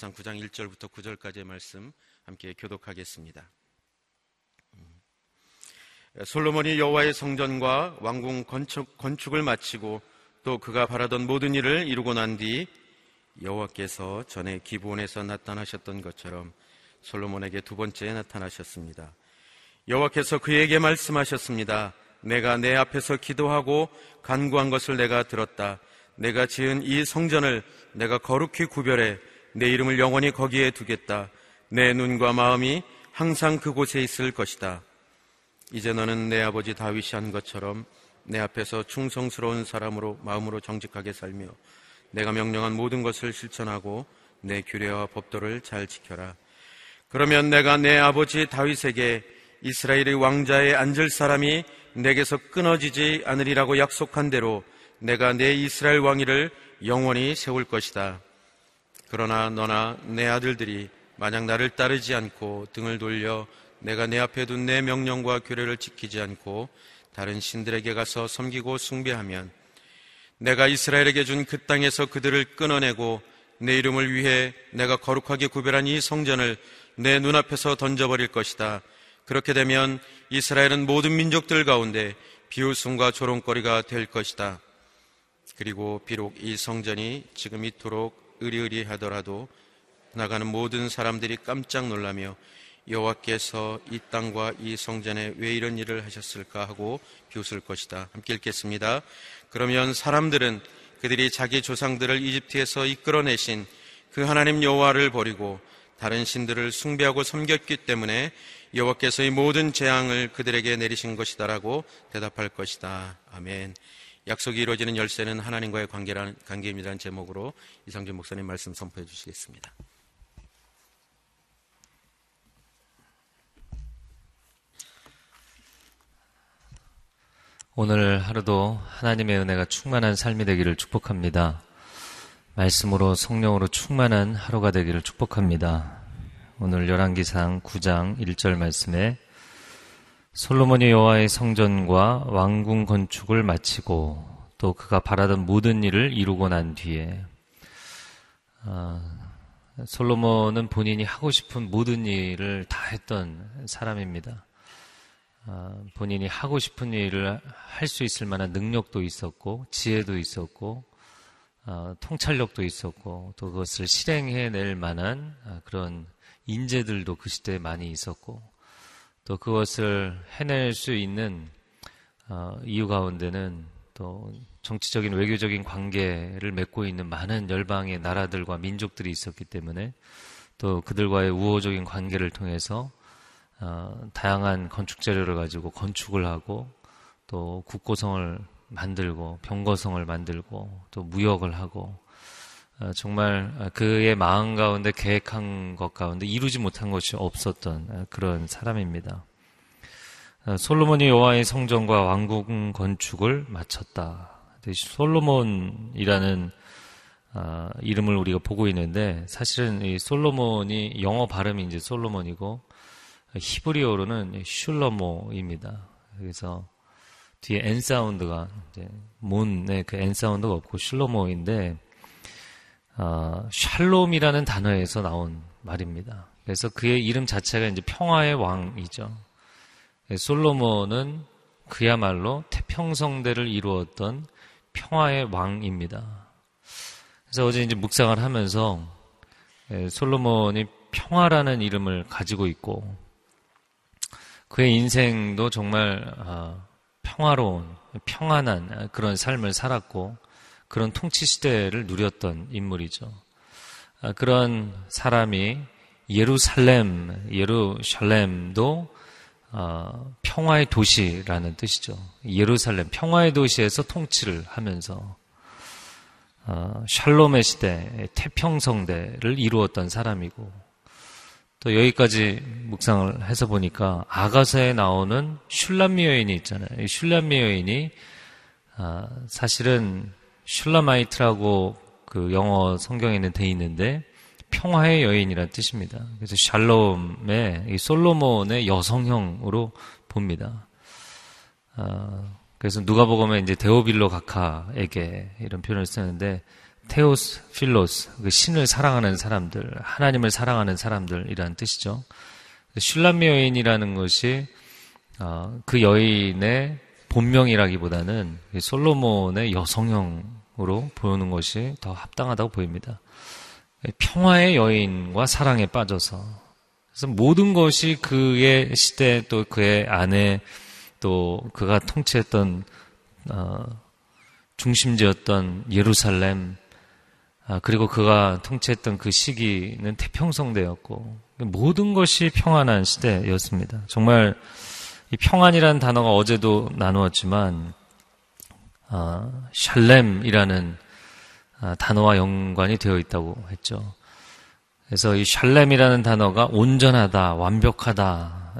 열왕기상 9장 1절부터 9절까지의 말씀 함께 교독하겠습니다. 음. 솔로몬이 여호와의 성전과 왕궁 건축, 건축 을 마치고 또 그가 바라던 모든 일을 이루고 난 뒤 여호와께서 전에 기브온에서 나타나셨던 것처럼 솔로몬에게 두 번째 나타나셨습니다. 여호와께서 그에게 말씀하셨습니다. 내가 내 앞에서 기도하고 간구한 것을 내가 들었다. 내가 지은 이 성전을 내가 거룩히 구별해 내 이름을 영원히 거기에 두겠다. 내 눈과 마음이 항상 그곳에 있을 것이다. 이제 너는 내 아버지 다윗이 한 것처럼 내 앞에서 충성스러운 사람으로 마음으로 정직하게 살며 내가 명령한 모든 것을 실천하고 내 규례와 법도를 잘 지켜라. 그러면 내가 내 아버지 다윗에게 이스라엘의 왕자에 앉을 사람이 내게서 끊어지지 않으리라고 약속한 대로 내가 내 이스라엘 왕위를 영원히 세울 것이다. 그러나 너나 내 아들들이 만약 나를 따르지 않고 등을 돌려 내가 내 앞에 둔 내 명령과 규례를 지키지 않고 다른 신들에게 가서 섬기고 숭배하면 내가 이스라엘에게 준 그 땅에서 그들을 끊어내고 내 이름을 위해 내가 거룩하게 구별한 이 성전을 내 눈앞에서 던져버릴 것이다. 그렇게 되면 이스라엘은 모든 민족들 가운데 비웃음과 조롱거리가 될 것이다. 그리고 비록 이 성전이 지금 이토록 의리의리하더라도 나가는 모든 사람들이 깜짝 놀라며 여호와께서 이 땅과 이 성전에 왜 이런 일을 하셨을까 하고 비웃을 것이다. 함께 읽겠습니다. 그러면 사람들은 그들이 자기 조상들을 이집트에서 이끌어내신 그 하나님 여호와를 버리고 다른 신들을 숭배하고 섬겼기 때문에 여호와께서 이 모든 재앙을 그들에게 내리신 것이다라고 대답할 것이다. 아멘. 약속이 이루어지는 열쇠는 하나님과의 관계라는, 관계입니다는 제목으로 이상준 목사님 말씀 선포해 주시겠습니다. 오늘 하루도 하나님의 은혜가 충만한 삶이 되기를 축복합니다. 말씀으로 성령으로 충만한 하루가 되기를 축복합니다. 오늘 열왕기상 9장 1절 말씀에 솔로몬이 여호와의 성전과 왕궁 건축을 마치고 또 그가 바라던 모든 일을 이루고 난 뒤에 아, 솔로몬은 본인이 하고 싶은 모든 일을 다 했던 사람입니다. 아, 본인이 하고 싶은 일을 할 수 있을 만한 능력도 있었고 지혜도 있었고 어, 통찰력도 있었고 또 그것을 실행해낼 만한 아, 그런 인재들도 그 시대에 많이 있었고 또 그것을 해낼 수 있는 어, 이유 가운데는 또 정치적인 외교적인 관계를 맺고 있는 많은 열방의 나라들과 민족들이 있었기 때문에 또 그들과의 우호적인 관계를 통해서 어, 다양한 건축 재료를 가지고 건축을 하고 또 국고성을 만들고 병거성을 만들고 또 무역을 하고 어, 정말 그의 마음 가운데 계획한 것 가운데 이루지 못한 것이 없었던 그런 사람입니다. 어, 솔로몬이 여호와의 성전과 왕궁 건축을 마쳤다. 솔로몬이라는 어, 이름을 우리가 보고 있는데 사실은 이 솔로몬이 영어 발음이 이제 솔로몬이고 히브리어로는 슐러모입니다. 그래서 뒤에 N 사운드가 이제 몬의 그 N 사운드가 없고 슐로모인데 어, 샬롬이라는 단어에서 나온 말입니다. 그래서 그의 이름 자체가 이제 평화의 왕이죠. 솔로몬은 그야말로 태평성대를 이루었던 평화의 왕입니다. 그래서 어제 이제 묵상을 하면서 예, 솔로몬이 평화라는 이름을 가지고 있고 그의 인생도 정말 아, 평화로운, 평안한 그런 삶을 살았고 그런 통치 시대를 누렸던 인물이죠. 아, 그런 사람이 예루살렘, 예루살렘도 어, 평화의 도시라는 뜻이죠. 예루살렘, 평화의 도시에서 통치를 하면서 어, 샬롬의 시대, 태평성대를 이루었던 사람이고 또 여기까지 묵상을 해서 보니까 아가서에 나오는 슐람미 여인이 있잖아요. 이 슐람미 여인이 아, 사실은 슐라마이트라고 그 영어 성경에는 돼 있는데 평화의 여인이라는 뜻입니다. 그래서 샬롬의 이 솔로몬의 여성형으로 봅니다. 아, 그래서 누가 보면 이제 데오빌로 가카에게 이런 표현을 쓰는데 테오스 필로스 그 신을 사랑하는 사람들, 하나님을 사랑하는 사람들이라는 뜻이죠. 슐람미 여인이라는 것이 어, 그 여인의 본명이라기보다는 솔로몬의 여성형 으로 보는 것이 더 합당하다고 보입니다. 평화의 여인과 사랑에 빠져서 그래서 모든 것이 그의 시대 또 그의 아내 또 그가 통치했던 어, 중심지였던 예루살렘 아, 그리고 그가 통치했던 그 시기는 태평성대였고 모든 것이 평안한 시대였습니다. 정말 이 평안이라는 단어가 어제도 나누었지만 아, 샬렘이라는 아, 단어와 연관이 되어 있다고 했죠. 그래서 이 샬렘이라는 단어가 온전하다, 완벽하다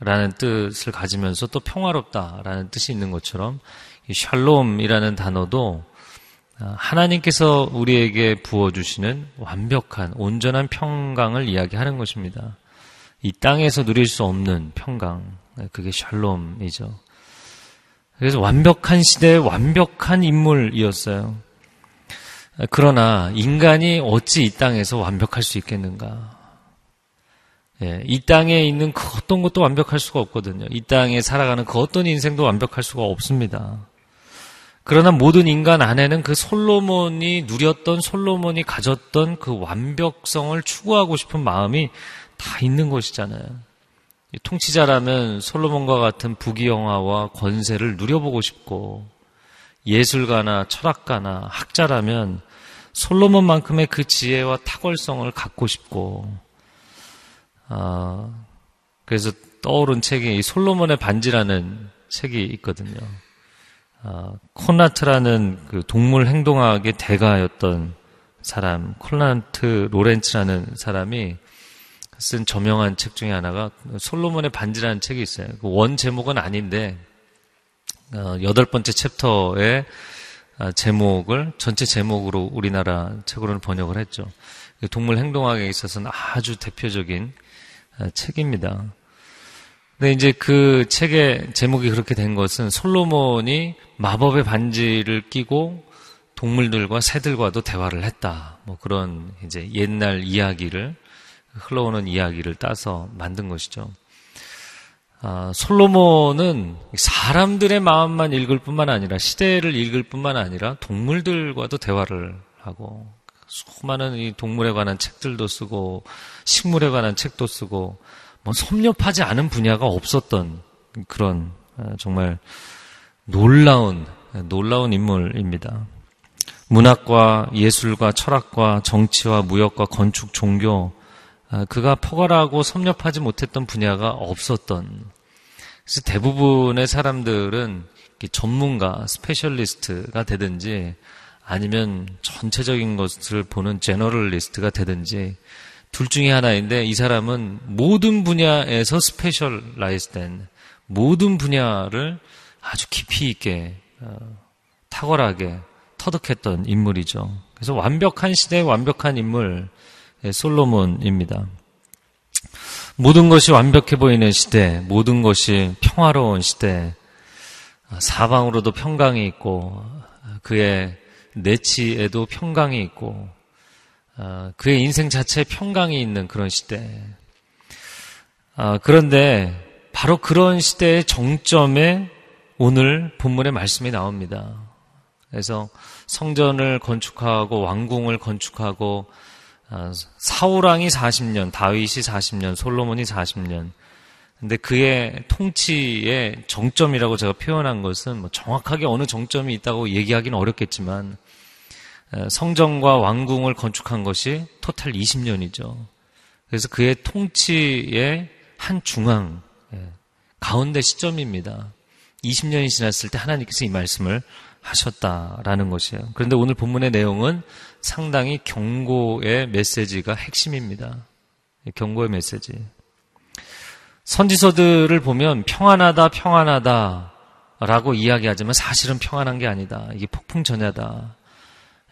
라는 뜻을 가지면서 또 평화롭다라는 뜻이 있는 것처럼 이 샬롬이라는 단어도 아, 하나님께서 우리에게 부어주시는 완벽한, 온전한 평강을 이야기하는 것입니다. 이 땅에서 누릴 수 없는 평강, 그게 샬롬이죠. 그래서 완벽한 시대의 완벽한 인물이었어요. 그러나 인간이 어찌 이 땅에서 완벽할 수 있겠는가? 예, 이 땅에 있는 그 어떤 것도 완벽할 수가 없거든요. 이 땅에 살아가는 그 어떤 인생도 완벽할 수가 없습니다. 그러나 모든 인간 안에는 그 솔로몬이 누렸던 솔로몬이 가졌던 그 완벽성을 추구하고 싶은 마음이 다 있는 것이잖아요. 통치자라면 솔로몬과 같은 부귀영화와 권세를 누려보고 싶고 예술가나 철학가나 학자라면 솔로몬만큼의 그 지혜와 탁월성을 갖고 싶고 아, 그래서 떠오른 책이 이 솔로몬의 반지라는 책이 있거든요. 아, 콘라트라는 그 동물 행동학의 대가였던 사람, 콘라트 로렌츠라는 사람이 쓴 저명한 책 중에 하나가 솔로몬의 반지라는 책이 있어요. 그원 제목은 아닌데 어, 여덟 번째 챕터의 아, 제목을 전체 제목으로 우리나라 책으로는 번역을 했죠. 그 동물 행동학에 있어서는 아주 대표적인 아, 책입니다. 근데 이제 그 책의 제목이 그렇게 된 것은 솔로몬이 마법의 반지를 끼고 동물들과 새들과도 대화를 했다. 뭐 그런 이제 옛날 이야기를 흘러오는 이야기를 따서 만든 것이죠. 아, 솔로몬은 사람들의 마음만 읽을 뿐만 아니라 시대를 읽을 뿐만 아니라 동물들과도 대화를 하고 수많은 이 동물에 관한 책들도 쓰고 식물에 관한 책도 쓰고 뭐 섭렵하지 않은 분야가 없었던 그런 아, 정말 놀라운 놀라운 인물입니다. 문학과 예술과 철학과 정치와 무역과 건축 종교 아, 그가 포괄하고 섭렵하지 못했던 분야가 없었던 그래서 대부분의 사람들은 전문가, specialist가 되든지 아니면 전체적인 것을 보는 generalist가 되든지 둘 중에 하나인데 이 사람은 모든 분야에서 specialized된 모든 분야를 아주 깊이 있게 어, 탁월하게 터득했던 인물이죠. 그래서 완벽한 시대의 완벽한 인물 예, 솔로몬입니다. 모든 것이 완벽해 보이는 시대, 모든 것이 평화로운 시대, 사방으로도 평강이 있고 그의 내치에도 평강이 있고 아, 그의 인생 자체에 평강이 있는 그런 시대. 아, 그런데 바로 그런 시대의 정점에 오늘 본문의 말씀이 나옵니다. 그래서 성전을 건축하고 왕궁을 건축하고 아, 사우랑이 40년, 다윗이 40년, 솔로몬이 40년. 근데 그의 통치의 정점이라고 제가 표현한 것은 뭐 정확하게 어느 정점이 있다고 얘기하기는 어렵겠지만 성전과 왕궁을 건축한 것이 토탈 20년이죠. 그래서 그의 통치의 한 중앙 예, 가운데 시점입니다. 20년이 지났을 때 하나님께서 이 말씀을 하셨다라는 것이에요. 그런데 오늘 본문의 내용은 상당히 경고의 메시지가 핵심입니다. 경고의 메시지. 선지서들을 보면 평안하다, 평안하다 라고 이야기하지만 사실은 평안한 게 아니다. 이게 폭풍전야다.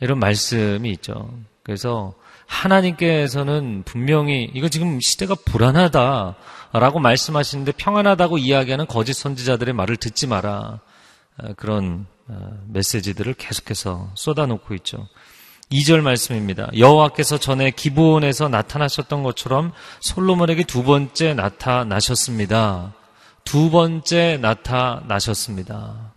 이런 말씀이 있죠. 그래서 하나님께서는 분명히 이거 지금 시대가 불안하다 라고 말씀하시는데 평안하다고 이야기하는 거짓 선지자들의 말을 듣지 마라. 그런 어, 메시지들을 계속해서 쏟아놓고 있죠. 2절 말씀입니다. 여호와께서 전에 기브온에서 나타나셨던 것처럼 솔로몬에게 두 번째 나타나셨습니다. 두 번째 나타나셨습니다.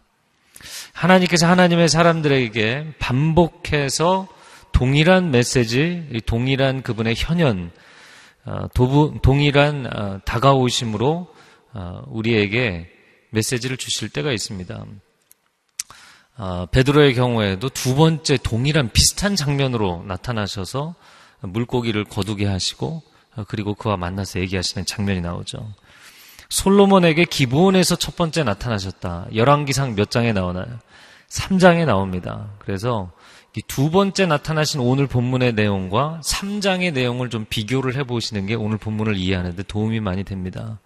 하나님께서 하나님의 사람들에게 반복해서 동일한 메시지, 동일한 그분의 현현, 어, 동일한 어, 다가오심으로 어, 우리에게 메시지를 주실 때가 있습니다. 베드로의 경우에도 두 번째 동일한 비슷한 장면으로 나타나셔서 물고기를 거두게 하시고 그리고 그와 만나서 얘기하시는 장면이 나오죠. 솔로몬에게 기브온에서 첫 번째 나타나셨다. 열왕기상 몇 장에 나오나요? 3장에 나옵니다. 그래서 두 번째 나타나신 오늘 본문의 내용과 3장의 내용을 좀 비교를 해보시는 게 오늘 본문을 이해하는데 도움이 많이 됩니다.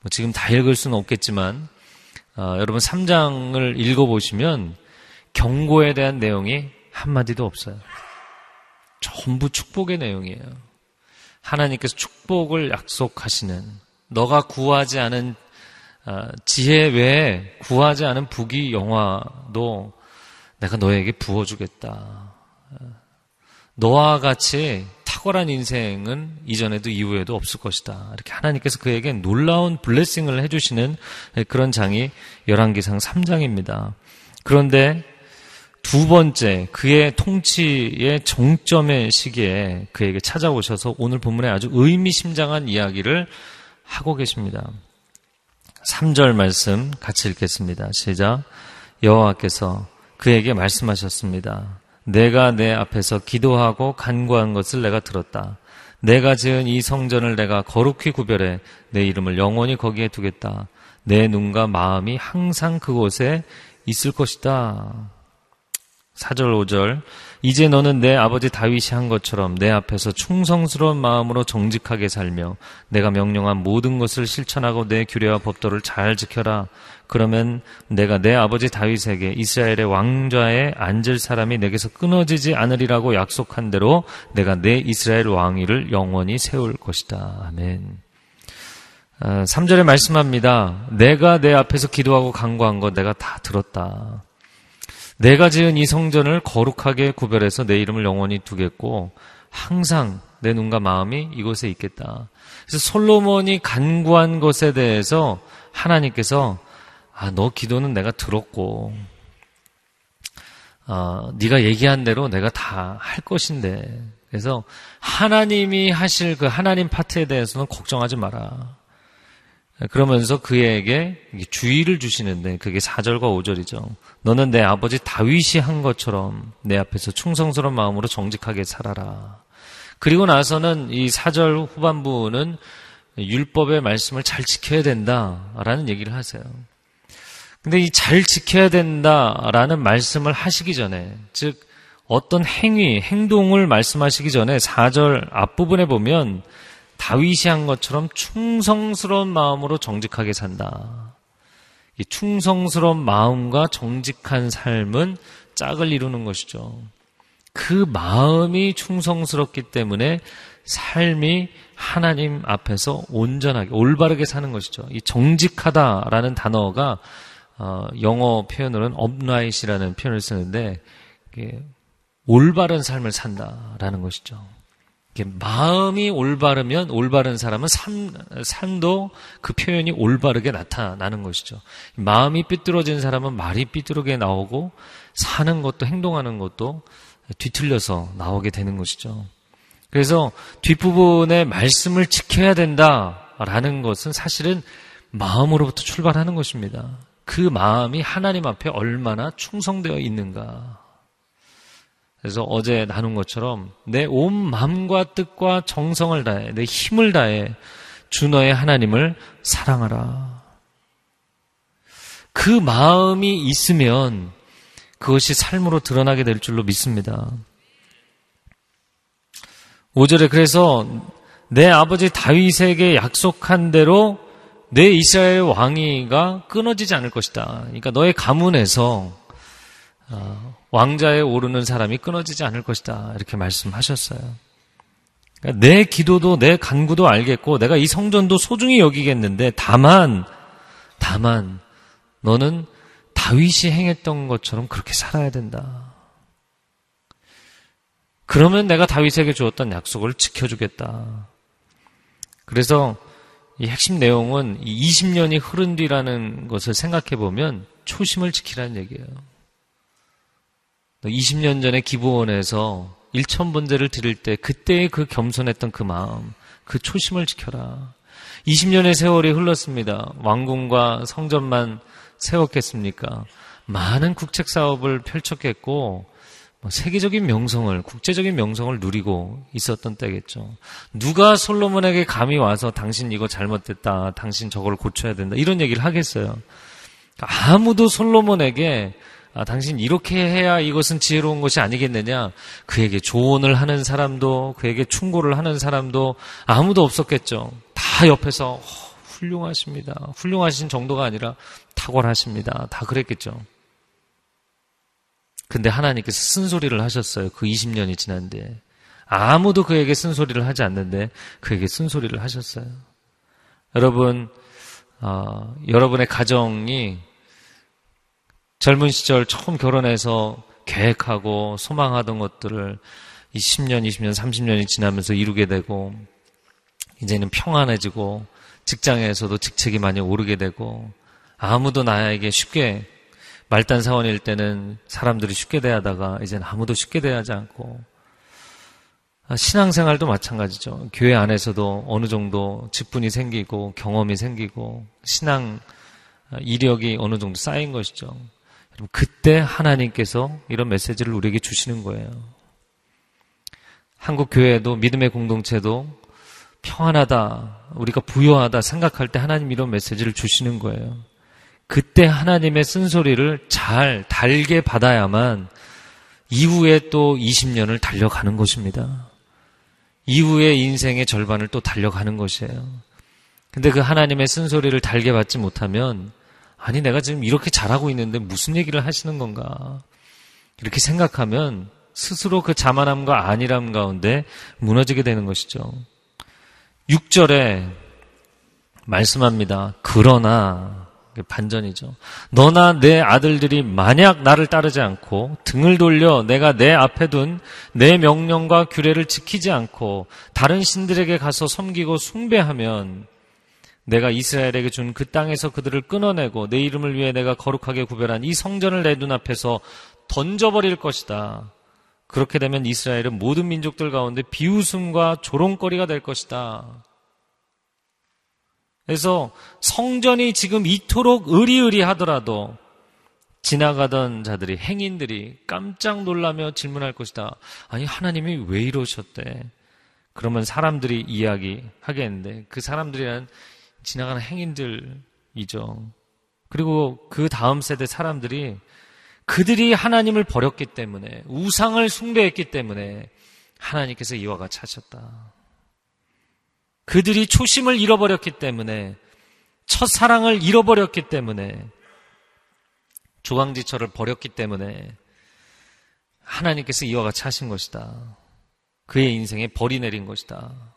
뭐 지금 다 읽을 수는 없겠지만, 어, 여러분 3장을 읽어보시면 경고에 대한 내용이 한마디도 없어요. 전부 축복의 내용이에요. 하나님께서 축복을 약속하시는, 너가 구하지 않은 어, 지혜 외에 구하지 않은 부귀 영화도 내가 너에게 부어주겠다. 너와 같이 탁월한 인생은 이전에도 이후에도 없을 것이다. 이렇게 하나님께서 그에게 놀라운 블레싱을 해주시는 그런 장이 열왕기상 3장입니다. 그런데 두 번째 그의 통치의 정점의 시기에 그에게 찾아오셔서 오늘 본문에 아주 의미심장한 이야기를 하고 계십니다. 3절 말씀 같이 읽겠습니다. 시작. 여호와께서 그에게 말씀하셨습니다. 내가 내 앞에서 기도하고 간구한 것을 내가 들었다. 내가 지은 이 성전을 내가 거룩히 구별해 내 이름을 영원히 거기에 두겠다. 내 눈과 마음이 항상 그곳에 있을 것이다. 4절, 5절. 이제 너는 내 아버지 다윗이 한 것처럼 내 앞에서 충성스러운 마음으로 정직하게 살며 내가 명령한 모든 것을 실천하고 내 규례와 법도를 잘 지켜라. 그러면 내가 내 아버지 다윗에게 이스라엘의 왕좌에 앉을 사람이 내게서 끊어지지 않으리라고 약속한 대로 내가 내 이스라엘 왕위를 영원히 세울 것이다. 아멘. 3절에 아, 말씀합니다. 내가 내 앞에서 기도하고 간구한 거 내가 다 들었다. 내가 지은 이 성전을 거룩하게 구별해서 내 이름을 영원히 두겠고 항상 내 눈과 마음이 이곳에 있겠다. 그래서 솔로몬이 간구한 것에 대해서 하나님께서 아, 너 기도는 내가 들었고 어, 네가 얘기한 대로 내가 다 할 것인데 그래서 하나님이 하실 그 하나님 파트에 대해서는 걱정하지 마라. 그러면서 그에게 주의를 주시는데 그게 4절과 5절이죠. 너는 내 아버지 다윗이 한 것처럼 내 앞에서 충성스러운 마음으로 정직하게 살아라. 그리고 나서는 이 4절 후반부는 율법의 말씀을 잘 지켜야 된다라는 얘기를 하세요. 근데 이 잘 지켜야 된다라는 말씀을 하시기 전에 즉 어떤 행위, 행동을 말씀하시기 전에 4절 앞부분에 보면 다윗이 한 것처럼 충성스러운 마음으로 정직하게 산다. 이 충성스러운 마음과 정직한 삶은 짝을 이루는 것이죠. 그 마음이 충성스럽기 때문에 삶이 하나님 앞에서 온전하게 올바르게 사는 것이죠. 이 정직하다라는 단어가 어, 영어 표현으로는 upright이라는 표현을 쓰는데 올바른 삶을 산다라는 것이죠. 마음이 올바르면 올바른 사람은 삶, 삶도 그 표현이 올바르게 나타나는 것이죠. 마음이 삐뚤어진 사람은 말이 삐뚤게 나오고 사는 것도 행동하는 것도 뒤틀려서 나오게 되는 것이죠. 그래서 뒷부분에 말씀을 지켜야 된다라는 것은 사실은 마음으로부터 출발하는 것입니다. 그 마음이 하나님 앞에 얼마나 충성되어 있는가. 그래서 어제 나눈 것처럼 내 온 마음과 뜻과 정성을 다해 내 힘을 다해 주 너의 하나님을 사랑하라. 그 마음이 있으면 그것이 삶으로 드러나게 될 줄로 믿습니다. 5절에 그래서 내 아버지 다윗에게 약속한 대로 내 이스라엘 왕위가 끊어지지 않을 것이다. 그러니까 너의 가문에서 어, 왕자에 오르는 사람이 끊어지지 않을 것이다. 이렇게 말씀하셨어요. 그러니까 내 기도도 내 간구도 알겠고 내가 이 성전도 소중히 여기겠는데 다만 다만 너는 다윗이 행했던 것처럼 그렇게 살아야 된다. 그러면 내가 다윗에게 주었던 약속을 지켜주겠다. 그래서 이 핵심 내용은 20년이 흐른 뒤라는 것을 생각해 보면 초심을 지키라는 얘기예요. 20년 전에 기부원에서 1천 번제를 드릴 때 그때의 그 겸손했던 그 마음, 그 초심을 지켜라. 20년의 세월이 흘렀습니다. 왕궁과 성전만 세웠겠습니까? 많은 국책 사업을 펼쳤겠고 뭐 세계적인 명성을 국제적인 명성을 누리고 있었던 때겠죠. 누가 솔로몬에게 감히 와서 당신 이거 잘못됐다, 당신 저걸 고쳐야 된다 이런 얘기를 하겠어요. 아무도 솔로몬에게 아, 당신 이렇게 해야 이것은 지혜로운 것이 아니겠느냐? 그에게 조언을 하는 사람도, 그에게 충고를 하는 사람도 아무도 없었겠죠. 다 옆에서 어, 훌륭하십니다. 훌륭하신 정도가 아니라 탁월하십니다. 다 그랬겠죠. 근데 하나님께서 쓴소리를 하셨어요. 그 20년이 지난데. 아무도 그에게 쓴소리를 하지 않는데 그에게 쓴소리를 하셨어요. 여러분, 어, 여러분의 가정이 젊은 시절 처음 결혼해서 계획하고 소망하던 것들을 20년, 20년, 30년이 지나면서 이루게 되고 이제는 평안해지고 직장에서도 직책이 많이 오르게 되고 아무도 나에게 쉽게 말단 사원일 때는 사람들이 쉽게 대하다가 이제는 아무도 쉽게 대하지 않고 신앙생활도 마찬가지죠. 교회 안에서도 어느 정도 직분이 생기고 경험이 생기고 신앙 이력이 어느 정도 쌓인 것이죠. 그때 하나님께서 이런 메시지를 우리에게 주시는 거예요. 한국 교회도 믿음의 공동체도 평안하다, 우리가 부여하다 생각할 때 하나님 이런 메시지를 주시는 거예요. 그때 하나님의 쓴소리를 잘 달게 받아야만 이후에 또 20년을 달려가는 것입니다. 이후에 인생의 절반을 또 달려가는 것이에요. 근데 그 하나님의 쓴소리를 달게 받지 못하면 아니, 내가 지금 이렇게 잘하고 있는데 무슨 얘기를 하시는 건가? 이렇게 생각하면 스스로 그 자만함과 안일함 가운데 무너지게 되는 것이죠. 6절에 말씀합니다. 그러나, 반전이죠. 너나 내 아들들이 만약 나를 따르지 않고 등을 돌려 내가 내 앞에 둔 내 명령과 규례를 지키지 않고 다른 신들에게 가서 섬기고 숭배하면 내가 이스라엘에게 준 그 땅에서 그들을 끊어내고 내 이름을 위해 내가 거룩하게 구별한 이 성전을 내 눈앞에서 던져버릴 것이다. 그렇게 되면 이스라엘은 모든 민족들 가운데 비웃음과 조롱거리가 될 것이다. 그래서 성전이 지금 이토록 의리의리 하더라도 지나가던 자들이 행인들이 깜짝 놀라며 질문할 것이다. 아니 하나님이 왜 이러셨대? 그러면 사람들이 이야기하겠는데 그 사람들이란 지나가는 행인들이죠. 그리고 그 다음 세대 사람들이 그들이 하나님을 버렸기 때문에 우상을 숭배했기 때문에 하나님께서 이와 같이 하셨다. 그들이 초심을 잃어버렸기 때문에 첫 사랑을 잃어버렸기 때문에 조강지처를 버렸기 때문에 하나님께서 이와 같이 하신 것이다. 그의 인생에 벌이 내린 것이다.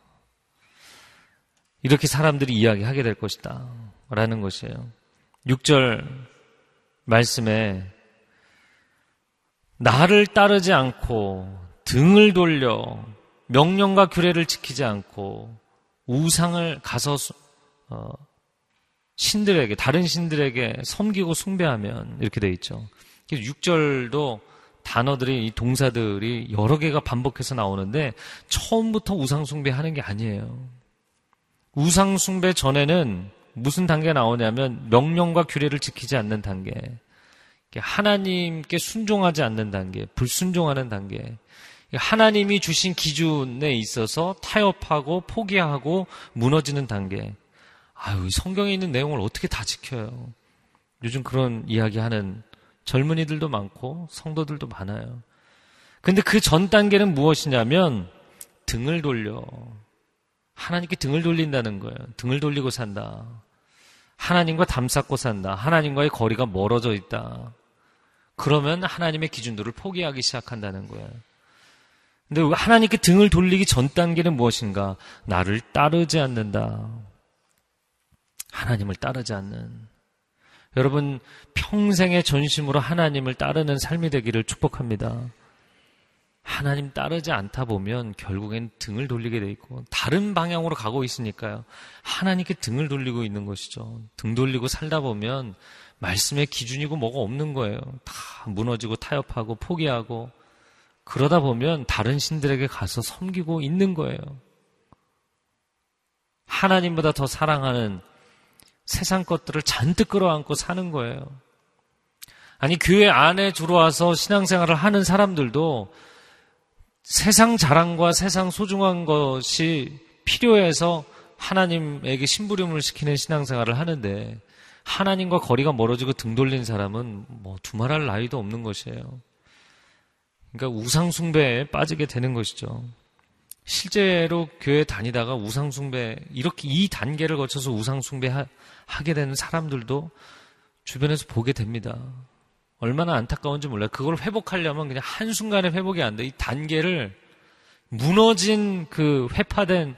이렇게 사람들이 이야기하게 될 것이다. 라는 것이에요. 6절 말씀에 나를 따르지 않고 등을 돌려 명령과 규례를 지키지 않고 우상을 가서 어, 신들에게 다른 신들에게 섬기고 숭배하면 이렇게 돼 있죠. 6절도 단어들이 이 동사들이 여러 개가 반복해서 나오는데 처음부터 우상 숭배하는 게 아니에요. 우상숭배 전에는 무슨 단계가 나오냐면 명령과 규례를 지키지 않는 단계. 하나님께 순종하지 않는 단계, 불순종하는 단계. 하나님이 주신 기준에 있어서 타협하고 포기하고 무너지는 단계. 아유, 성경에 있는 내용을 어떻게 다 지켜요? 요즘 그런 이야기 하는 젊은이들도 많고 성도들도 많아요. 근데 그 전 단계는 무엇이냐면 등을 돌려. 하나님께 등을 돌린다는 거예요. 등을 돌리고 산다. 하나님과 담쌓고 산다. 하나님과의 거리가 멀어져 있다. 그러면 하나님의 기준들을 포기하기 시작한다는 거예요. 근데 하나님께 등을 돌리기 전 단계는 무엇인가? 나를 따르지 않는다. 하나님을 따르지 않는. 여러분, 평생의 전심으로 하나님을 따르는 삶이 되기를 축복합니다. 하나님 따르지 않다 보면 결국엔 등을 돌리게 돼 있고 다른 방향으로 가고 있으니까요. 하나님께 등을 돌리고 있는 것이죠. 등 돌리고 살다 보면 말씀의 기준이고 뭐가 없는 거예요. 다 무너지고 타협하고 포기하고 그러다 보면 다른 신들에게 가서 섬기고 있는 거예요. 하나님보다 더 사랑하는 세상 것들을 잔뜩 끌어안고 사는 거예요. 아니, 교회 안에 들어와서 신앙생활을 하는 사람들도 세상 자랑과 세상 소중한 것이 필요해서 하나님에게 심부름을 시키는 신앙생활을 하는데 하나님과 거리가 멀어지고 등 돌린 사람은 뭐 두말할 나위도 없는 것이에요. 그러니까 우상숭배에 빠지게 되는 것이죠. 실제로 교회 다니다가 우상숭배, 이렇게 이 단계를 거쳐서 우상숭배 하게 되는 사람들도 주변에서 보게 됩니다. 얼마나 안타까운지 몰라요. 그걸 회복하려면 그냥 한순간에 회복이 안 돼. 이 단계를 무너진 그 회파된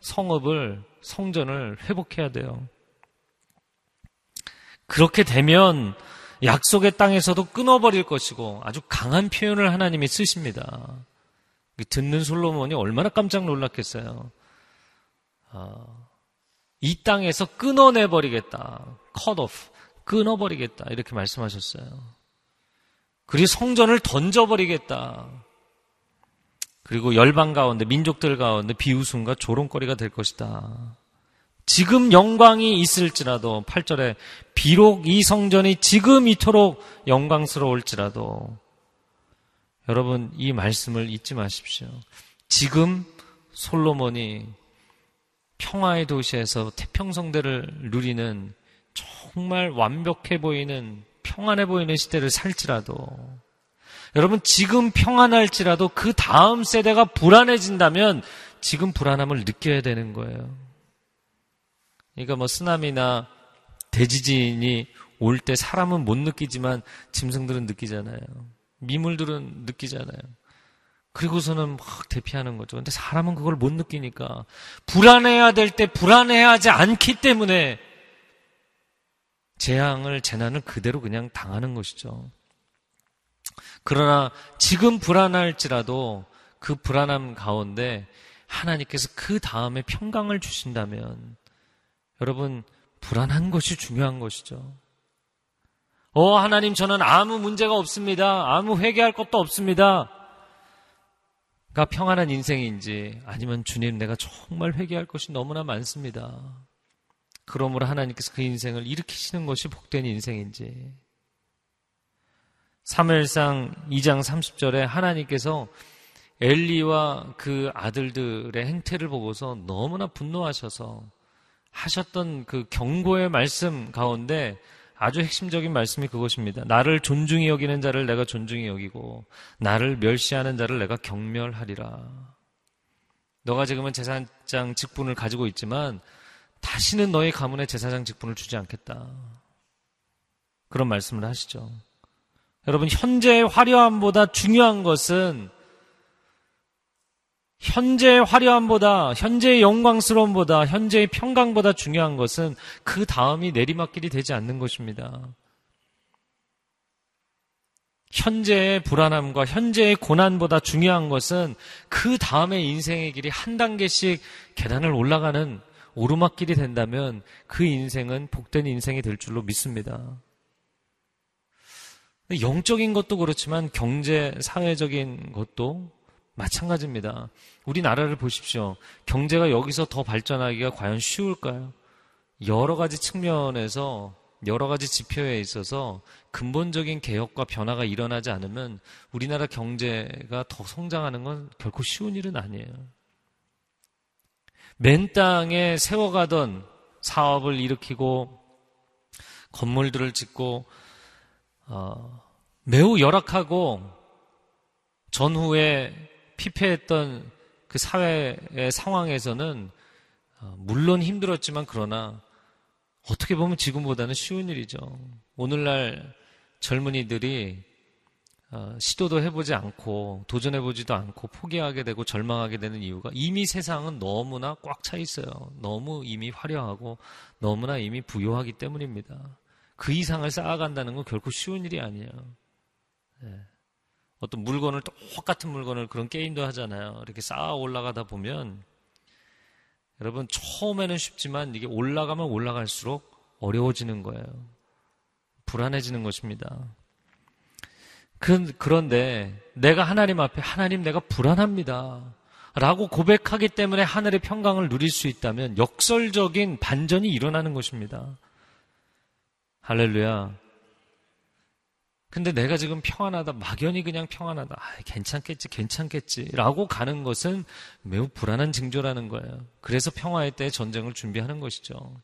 성읍을, 성전을 회복해야 돼요. 그렇게 되면 약속의 땅에서도 끊어버릴 것이고 아주 강한 표현을 하나님이 쓰십니다. 듣는 솔로몬이 얼마나 깜짝 놀랐겠어요. 어, 이 땅에서 끊어내버리겠다. cut off. 끊어버리겠다. 이렇게 말씀하셨어요. 그리고 성전을 던져버리겠다. 그리고 열방 가운데, 민족들 가운데 비웃음과 조롱거리가 될 것이다. 지금 영광이 있을지라도 8절에 비록 이 성전이 지금 이토록 영광스러울지라도 여러분 이 말씀을 잊지 마십시오. 지금 솔로몬이 평화의 도시에서 태평성대를 누리는 정말 완벽해 보이는 평안해 보이는 시대를 살지라도 여러분 지금 평안할지라도 그 다음 세대가 불안해진다면 지금 불안함을 느껴야 되는 거예요. 그러니까 뭐 쓰나미나 대지진이 올 때 사람은 못 느끼지만 짐승들은 느끼잖아요. 미물들은 느끼잖아요. 그리고서는 막 대피하는 거죠. 근데 사람은 그걸 못 느끼니까 불안해야 될 때 불안해하지 않기 때문에 재앙을 재난을 그대로 그냥 당하는 것이죠. 그러나 지금 불안할지라도 그 불안함 가운데 하나님께서 그 다음에 평강을 주신다면 여러분, 불안한 것이 중요한 것이죠. 어, 하나님, 저는 아무 문제가 없습니다. 아무 회개할 것도 없습니다. 가 평안한 인생인지, 아니면 주님, 내가 정말 회개할 것이 너무나 많습니다. 그러므로 하나님께서 그 인생을 일으키시는 것이 복된 인생인지. 3일상 2장 30절에 하나님께서 엘리와 그 아들들의 행태를 보고서 너무나 분노하셔서 하셨던 그 경고의 말씀 가운데 아주 핵심적인 말씀이 그것입니다. 나를 존중히 여기는 자를 내가 존중히 여기고 나를 멸시하는 자를 내가 경멸하리라. 너가 지금은 제사장 직분을 가지고 있지만 다시는 너의 가문에 제사장 직분을 주지 않겠다. 그런 말씀을 하시죠. 여러분 현재의 화려함보다 중요한 것은 현재의 화려함보다, 현재의 영광스러움보다, 현재의 평강보다 중요한 것은 그 다음이 내리막길이 되지 않는 것입니다. 현재의 불안함과 현재의 고난보다 중요한 것은 그 다음의 인생의 길이 한 단계씩 계단을 올라가는 오르막길이 된다면 그 인생은 복된 인생이 될 줄로 믿습니다. 영적인 것도 그렇지만 경제, 사회적인 것도 마찬가지입니다. 우리나라를 보십시오. 경제가 여기서 더 발전하기가 과연 쉬울까요? 여러 가지 측면에서 여러 가지 지표에 있어서 근본적인 개혁과 변화가 일어나지 않으면 우리나라 경제가 더 성장하는 건 결코 쉬운 일은 아니에요. 맨 땅에 세워가던 사업을 일으키고 건물들을 짓고 어, 매우 열악하고 전후에 피폐했던 그 사회의 상황에서는 어, 물론 힘들었지만 그러나 어떻게 보면 지금보다는 쉬운 일이죠. 오늘날 젊은이들이 어, 시도도 해보지 않고 도전해보지도 않고 포기하게 되고 절망하게 되는 이유가 이미 세상은 너무나 꽉 차 있어요. 너무 이미 화려하고 너무나 이미 부유하기 때문입니다. 그 이상을 쌓아간다는 건 결코 쉬운 일이 아니에요. 네. 어떤 물건을 똑같은 물건을 그런 게임도 하잖아요. 이렇게 쌓아 올라가다 보면 여러분 처음에는 쉽지만 이게 올라가면 올라갈수록 어려워지는 거예요. 불안해지는 것입니다. 그런데 내가 하나님 앞에 하나님 내가 불안합니다. 라고 고백하기 때문에 하늘의 평강을 누릴 수 있다면 역설적인 반전이 일어나는 것입니다. 할렐루야. 근데 내가 지금 평안하다, 막연히 그냥 평안하다, 아, 괜찮겠지, 괜찮겠지, 라고 가는 것은 매우 불안한 징조라는 거예요. 그래서 평화의 때 전쟁을 준비하는 것이죠.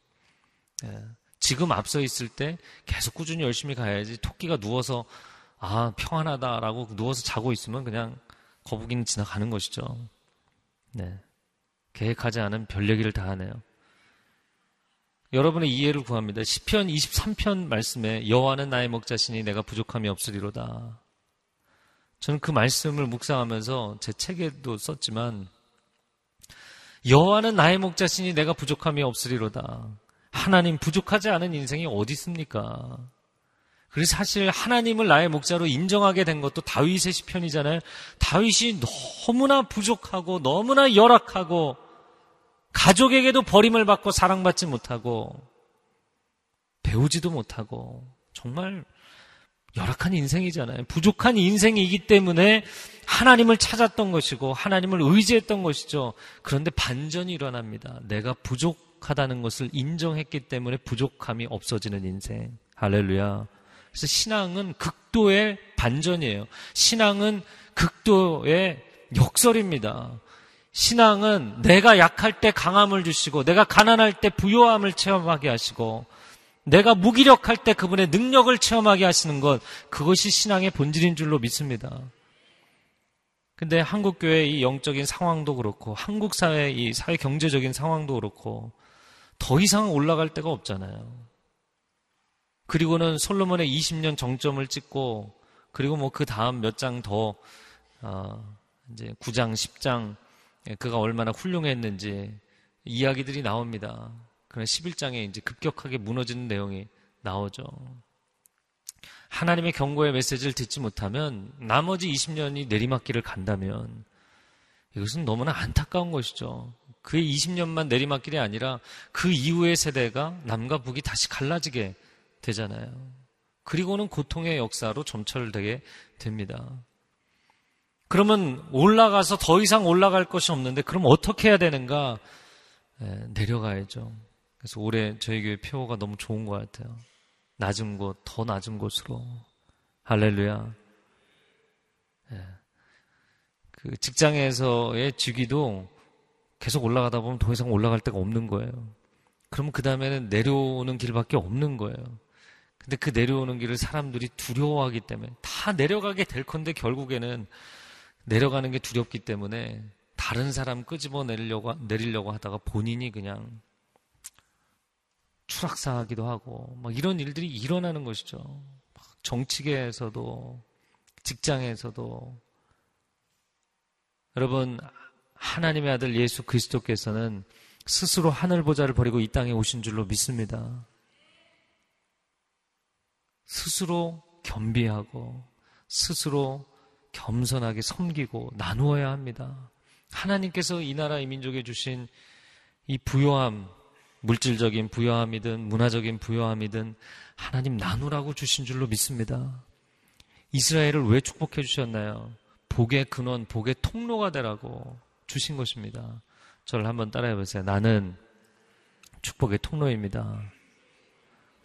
예. 지금 앞서 있을 때 계속 꾸준히 열심히 가야지 토끼가 누워서 아, 평안하다라고 누워서 자고 있으면 그냥 거북이는 지나가는 것이죠. 네. 계획하지 않은 별 얘기를 다 하네요. 여러분의 이해를 구합니다. 10편 23편 말씀에 여호와는 나의 목자시니 내가 부족함이 없으리로다. 저는 그 말씀을 묵상하면서 제 책에도 썼지만 여호와는 나의 목자시니 내가 부족함이 없으리로다. 하나님 부족하지 않은 인생이 어디 있습니까? 그래서 사실 하나님을 나의 목자로 인정하게 된 것도 다윗의 시편이잖아요. 다윗이 너무나 부족하고 너무나 열악하고 가족에게도 버림을 받고 사랑받지 못하고 배우지도 못하고 정말 열악한 인생이잖아요. 부족한 인생이기 때문에 하나님을 찾았던 것이고 하나님을 의지했던 것이죠. 그런데 반전이 일어납니다. 내가 부족하다는 것을 인정했기 때문에 부족함이 없어지는 인생. 할렐루야. 그래서 신앙은 극도의 반전이에요. 신앙은 극도의 역설입니다. 신앙은 내가 약할 때 강함을 주시고, 내가 가난할 때 부요함을 체험하게 하시고, 내가 무기력할 때 그분의 능력을 체험하게 하시는 것, 그것이 신앙의 본질인 줄로 믿습니다. 근데 한국교회의 이 영적인 상황도 그렇고, 한국 사회의 이 사회 경제적인 상황도 그렇고, 더 이상 올라갈 데가 없잖아요. 그리고는 솔로몬의 20년 정점을 찍고, 그리고 뭐 그 다음 몇 장 더, 어, 이제 9장, 10장, 예, 그가 얼마나 훌륭했는지 이야기들이 나옵니다. 그런 11장에 이제 급격하게 무너지는 내용이 나오죠. 하나님의 경고의 메시지를 듣지 못하면 나머지 20년이 내리막길을 간다면 이것은 너무나 안타까운 것이죠. 그의 20년만 내리막길이 아니라 그 이후의 세대가 남과 북이 다시 갈라지게 되잖아요. 그리고는 고통의 역사로 점철되게 됩니다. 그러면 올라가서 더 이상 올라갈 것이 없는데 그럼 어떻게 해야 되는가? 네, 내려가야죠. 그래서 올해 저희 교회 표가 너무 좋은 것 같아요. 낮은 곳, 더 낮은 곳으로. 할렐루야. 네. 그 직장에서의 직위도 계속 올라가다 보면 더 이상 올라갈 데가 없는 거예요. 그러면 그 다음에는 내려오는 길밖에 없는 거예요. 근데 그 내려오는 길을 사람들이 두려워하기 때문에 다 내려가게 될 건데 결국에는 내려가는 게 두렵기 때문에 다른 사람 끄집어 내리려고, 내리려고 하다가 본인이 그냥 추락사하기도 하고, 막 이런 일들이 일어나는 것이죠. 정치계에서도, 직장에서도. 여러분, 하나님의 아들 예수 그리스도께서는 스스로 하늘 보좌를 버리고 이 땅에 오신 줄로 믿습니다. 스스로 겸비하고, 스스로 겸손하게 섬기고 나누어야 합니다. 하나님께서 이 나라 이 민족에 주신 이 부요함, 물질적인 부요함이든 문화적인 부요함이든 하나님 나누라고 주신 줄로 믿습니다. 이스라엘을 왜 축복해 주셨나요? 복의 근원, 복의 통로가 되라고 주신 것입니다. 저를 한번 따라해 보세요. 나는 축복의 통로입니다.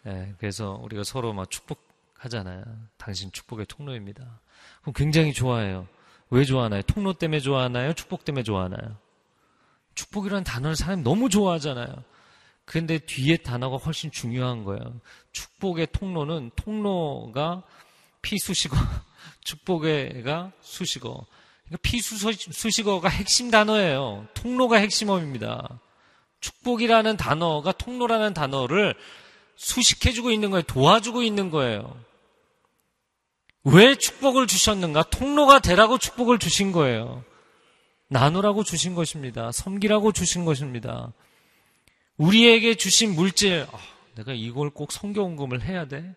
네, 그래서 우리가 서로 막 축복하잖아요. 당신 축복의 통로입니다. 그럼 굉장히 좋아해요. 왜 좋아하나요? 통로 때문에 좋아하나요? 축복 때문에 좋아하나요? 축복이라는 단어를 사람이 너무 좋아하잖아요. 그런데 뒤에 단어가 훨씬 중요한 거예요. 축복의 통로는 통로가 피수식어, 축복의가 수식어. 그러니까 피수식어가 핵심 단어예요. 통로가 핵심어입니다. 축복이라는 단어가 통로라는 단어를 수식해주고 있는 거예요. 도와주고 있는 거예요. 왜 축복을 주셨는가? 통로가 되라고 축복을 주신 거예요. 나누라고 주신 것입니다. 섬기라고 주신 것입니다. 우리에게 주신 물질, 아, 내가 이걸 꼭 성경금을 해야 돼?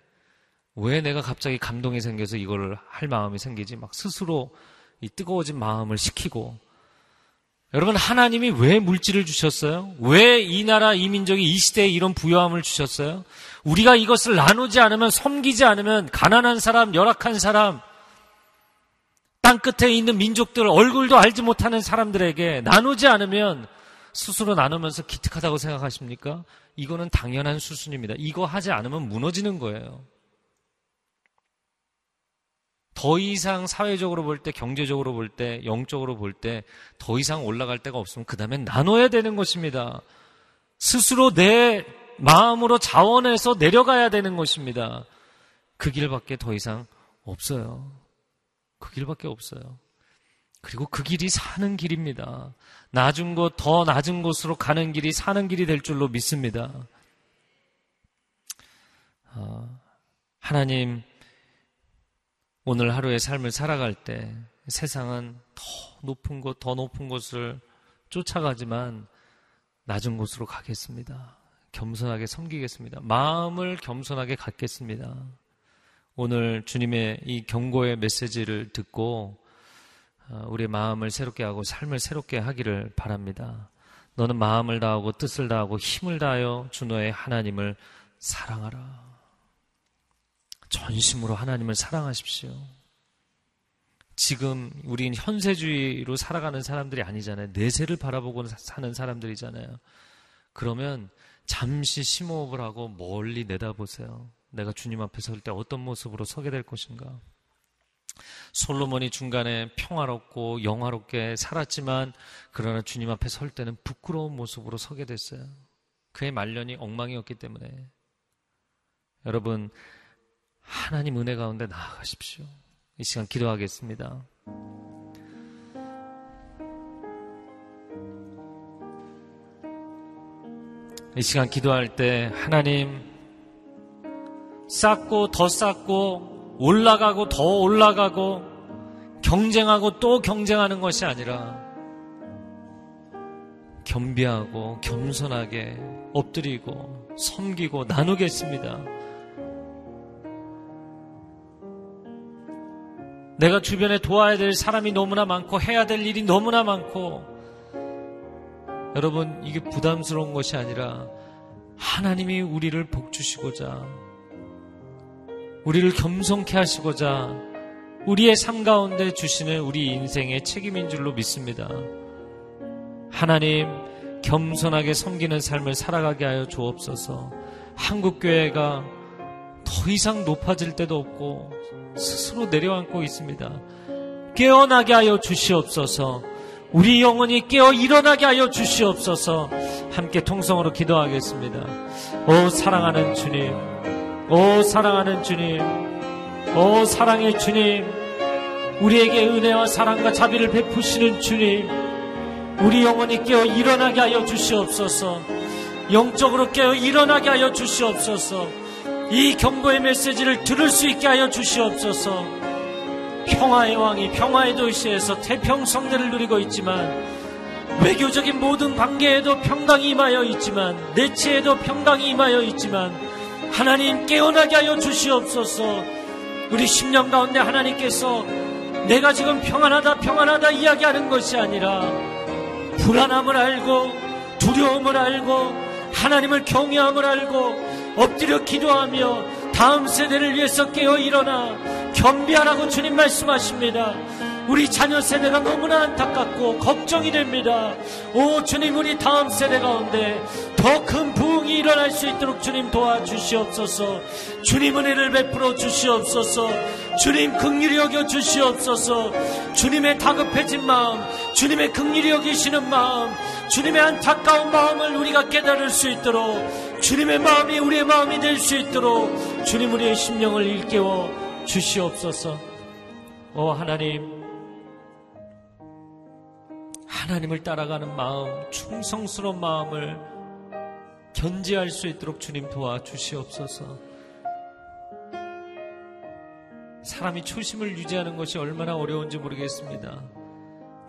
왜 내가 갑자기 감동이 생겨서 이걸 할 마음이 생기지? 막 스스로 이 뜨거워진 마음을 식히고 여러분 하나님이 왜 물질을 주셨어요? 왜 이 나라 이 민족이 이 시대에 이런 부여함을 주셨어요? 우리가 이것을 나누지 않으면 섬기지 않으면 가난한 사람, 열악한 사람, 땅 끝에 있는 민족들 얼굴도 알지 못하는 사람들에게 나누지 않으면 스스로 나누면서 기특하다고 생각하십니까? 이거는 당연한 수순입니다. 이거 하지 않으면 무너지는 거예요. 더 이상 사회적으로 볼 때, 경제적으로 볼 때, 영적으로 볼 때 더 이상 올라갈 데가 없으면 그 다음에 나눠야 되는 것입니다. 스스로 내 마음으로 자원해서 내려가야 되는 것입니다. 그 길밖에 더 이상 없어요. 그 길밖에 없어요. 그리고 그 길이 사는 길입니다. 낮은 곳, 더 낮은 곳으로 가는 길이 사는 길이 될 줄로 믿습니다. 아, 하나님, 오늘 하루의 삶을 살아갈 때 세상은 더 높은 곳, 더 높은 곳을 쫓아가지만 낮은 곳으로 가겠습니다. 겸손하게 섬기겠습니다. 마음을 겸손하게 갖겠습니다. 오늘 주님의 이 경고의 메시지를 듣고 어, 우리의 마음을 새롭게 하고 삶을 새롭게 하기를 바랍니다. 너는 마음을 다하고 뜻을 다하고 힘을 다하여 주 너의 하나님을 사랑하라. 전심으로 하나님을 사랑하십시오. 지금 우린 현세주의로 살아가는 사람들이 아니잖아요. 내세를 바라보고 사는 사람들이잖아요. 그러면 잠시 심호흡을 하고 멀리 내다보세요. 내가 주님 앞에 설 때 어떤 모습으로 서게 될 것인가? 솔로몬이 중간에 평화롭고 영화롭게 살았지만 그러나 주님 앞에 설 때는 부끄러운 모습으로 서게 됐어요. 그의 말년이 엉망이었기 때문에 여러분 하나님 은혜 가운데 나아가십시오. 이 시간 기도하겠습니다. 이 시간 기도할 때 하나님 쌓고 더 쌓고 올라가고 더 올라가고 경쟁하고 또 경쟁하는 것이 아니라 겸비하고 겸손하게 엎드리고 섬기고 나누겠습니다. 내가 주변에 도와야 될 사람이 너무나 많고 해야 될 일이 너무나 많고 여러분 이게 부담스러운 것이 아니라 하나님이 우리를 복주시고자 우리를 겸손케 하시고자 우리의 삶 가운데 주시는 우리 인생의 책임인 줄로 믿습니다. 하나님 겸손하게 섬기는 삶을 살아가게 하여 주옵소서. 한국교회가 더 이상 높아질 때도 없고 스스로 내려앉고 있습니다. 깨어나게 하여 주시옵소서. 우리 영혼이 깨어 일어나게 하여 주시옵소서. 함께 통성으로 기도하겠습니다. 오 사랑하는 주님, 오 사랑하는 주님, 오 사랑의 주님, 우리에게 은혜와 사랑과 자비를 베푸시는 주님, 우리 영혼이 깨어 일어나게 하여 주시옵소서. 영적으로 깨어 일어나게 하여 주시옵소서. 이 경고의 메시지를 들을 수 있게 하여 주시옵소서. 평화의 왕이 평화의 도시에서 태평성대를 누리고 있지만 외교적인 모든 관계에도 평강이 임하여 있지만 내치에도 평강이 임하여 있지만 하나님 깨어나게 하여 주시옵소서. 우리 10년 가운데 하나님께서 내가 지금 평안하다 평안하다 이야기하는 것이 아니라 불안함을 알고 두려움을 알고 하나님을 경외함을 알고 엎드려 기도하며 다음 세대를 위해서 깨어 일어나 겸비하라고 주님 말씀하십니다. 우리 자녀 세대가 너무나 안타깝고 걱정이 됩니다. 오 주님 우리 다음 세대 가운데 더 큰 부흥이 일어날 수 있도록 주님 도와주시옵소서. 주님 은혜를 베풀어 주시옵소서. 주님 극률이 여겨 주시옵소서. 주님의 다급해진 마음, 주님의 극률이 여기시는 마음, 주님의 안타까운 마음을 우리가 깨달을 수 있도록 주님의 마음이 우리의 마음이 될 수 있도록 주님 우리의 심령을 일깨워 주시옵소서. 오 하나님. 하나님을 따라가는 마음, 충성스러운 마음을 견지할 수 있도록 주님 도와 주시옵소서. 사람이 초심을 유지하는 것이 얼마나 어려운지 모르겠습니다.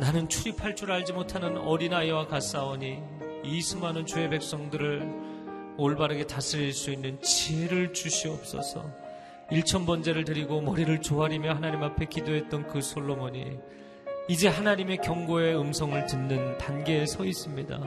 나는 출입할 줄 알지 못하는 어린아이와 같사오니 이 수많은 주의 백성들을 올바르게 다스릴 수 있는 지혜를 주시옵소서. 일천 번제를 드리고 머리를 조아리며 하나님 앞에 기도했던 그 솔로몬이 이제 하나님의 경고의 음성을 듣는 단계에 서 있습니다.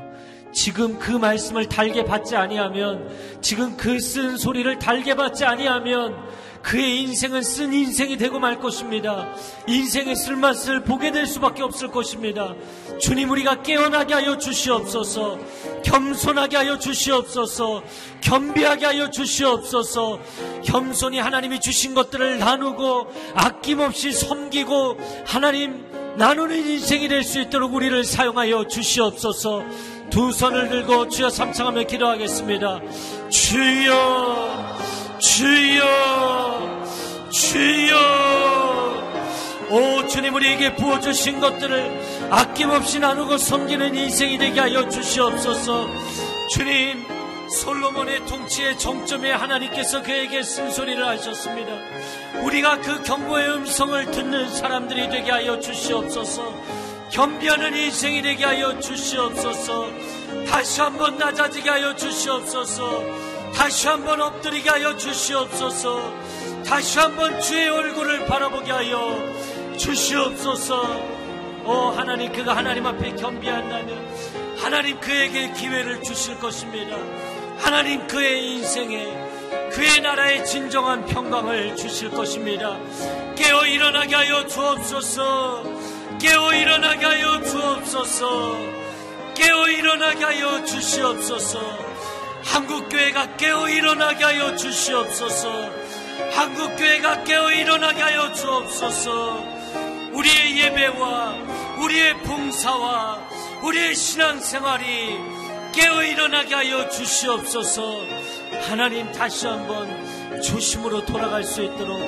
지금 그 말씀을 달게 받지 아니하면 지금 그 쓴 소리를 달게 받지 아니하면 그의 인생은 쓴 인생이 되고 말 것입니다. 인생의 쓸맛을 보게 될 수밖에 없을 것입니다. 주님 우리가 깨어나게 하여 주시옵소서. 겸손하게 하여 주시옵소서. 겸비하게 하여 주시옵소서. 겸손히 하나님이 주신 것들을 나누고 아낌없이 섬기고 하나님 나누는 인생이 될 수 있도록 우리를 사용하여 주시옵소서. 두 손을 들고 주여 삼창하며 기도하겠습니다. 주여, 주여, 주여. 오 주님 우리에게 부어주신 것들을 아낌없이 나누고 섬기는 인생이 되게 하여 주시옵소서. 주님 솔로몬의 통치의 정점에 하나님께서 그에게 쓴소리를 하셨습니다. 우리가 그 경고의 음성을 듣는 사람들이 되게 하여 주시옵소서. 겸비하는 인생이 되게 하여 주시옵소서. 다시 한번 낮아지게 하여 주시옵소서. 다시 한번 엎드리게 하여 주시옵소서. 다시 한번 주의 얼굴을 바라보게 하여 주시옵소서. 오 하나님 그가 하나님 앞에 겸비한다면 하나님 그에게 기회를 주실 것입니다. 하나님 그의 인생에 그의 나라의 진정한 평강을 주실 것입니다. 깨어 일어나게 하여 주옵소서. 깨어 일어나게 하여 주옵소서. 깨어 일어나게 하여 주시옵소서. 한국교회가 깨어 일어나게 하여 주시옵소서. 한국교회가 깨어 일어나게 하여 주옵소서. 우리의 예배와 우리의 봉사와 우리의 신앙생활이 깨어 일어나게 하여 주시옵소서. 하나님 다시 한번 조심으로 돌아갈 수 있도록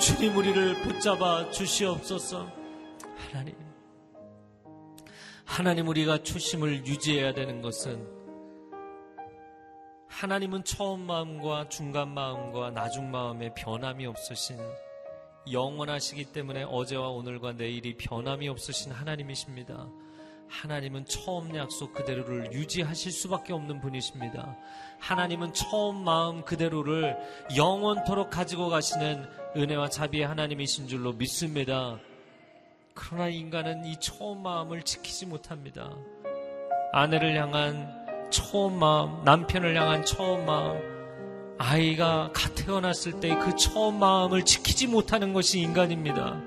주님 우리를 붙잡아 주시옵소서. 하나님. 하나님 우리가 초심을 유지해야 되는 것은 하나님은 처음 마음과 중간 마음과 나중 마음에 변함이 없으신 영원하시기 때문에 어제와 오늘과 내일이 변함이 없으신 하나님이십니다. 하나님은 처음 약속 그대로를 유지하실 수밖에 없는 분이십니다. 하나님은 처음 마음 그대로를 영원토록 가지고 가시는 은혜와 자비의 하나님이신 줄로 믿습니다. 그러나 인간은 이 처음 마음을 지키지 못합니다. 아내를 향한 처음 마음, 남편을 향한 처음 마음, 아이가 갓 태어났을 때 그 처음 마음을 지키지 못하는 것이 인간입니다.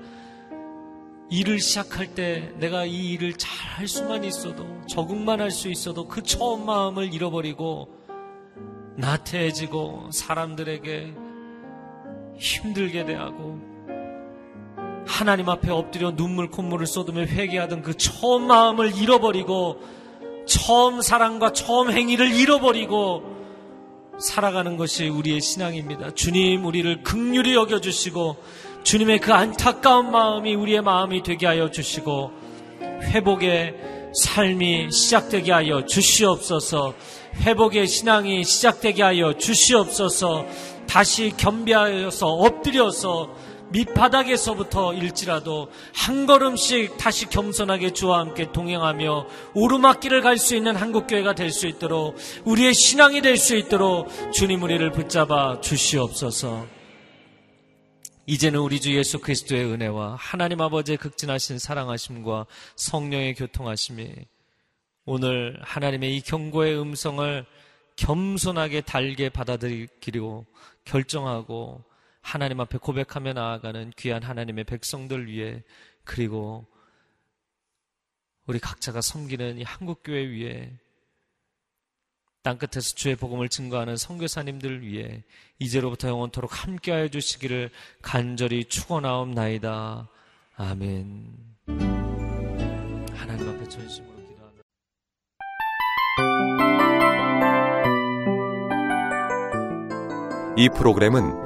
일을 시작할 때 내가 이 일을 잘 할 수만 있어도 적응만 할 수 있어도 그 처음 마음을 잃어버리고 나태해지고 사람들에게 힘들게 대하고 하나님 앞에 엎드려 눈물 콧물을 쏟으며 회개하던 그 처음 마음을 잃어버리고 처음 사랑과 처음 행위를 잃어버리고 살아가는 것이 우리의 신앙입니다. 주님 우리를 극률히 여겨주시고 주님의 그 안타까운 마음이 우리의 마음이 되게 하여 주시고 회복의 삶이 시작되게 하여 주시옵소서 회복의 신앙이 시작되게 하여 주시옵소서 다시 겸비하여서 엎드려서 밑바닥에서부터 일지라도 한 걸음씩 다시 겸손하게 주와 함께 동행하며 오르막길을 갈 수 있는 한국교회가 될 수 있도록 우리의 신앙이 될 수 있도록 주님 우리를 붙잡아 주시옵소서. 이제는 우리 주 예수 그리스도의 은혜와 하나님 아버지의 극진하신 사랑하심과 성령의 교통하심이 오늘 하나님의 이 경고의 음성을 겸손하게 달게 받아들이기로 결정하고 하나님 앞에 고백하며 나아가는 귀한 하나님의 백성들 위해 그리고 우리 각자가 섬기는 이 한국교회 위에 땅끝에서 주의 복음을 증거하는 선교사님들 위해 이제로부터 영원토록 함께하여 주시기를 간절히 축원하옵나이다. 아멘. 하나님 앞에 전심으로 기도합니다. 이 프로그램은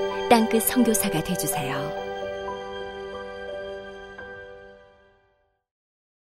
땅끝 성교사가 되주세요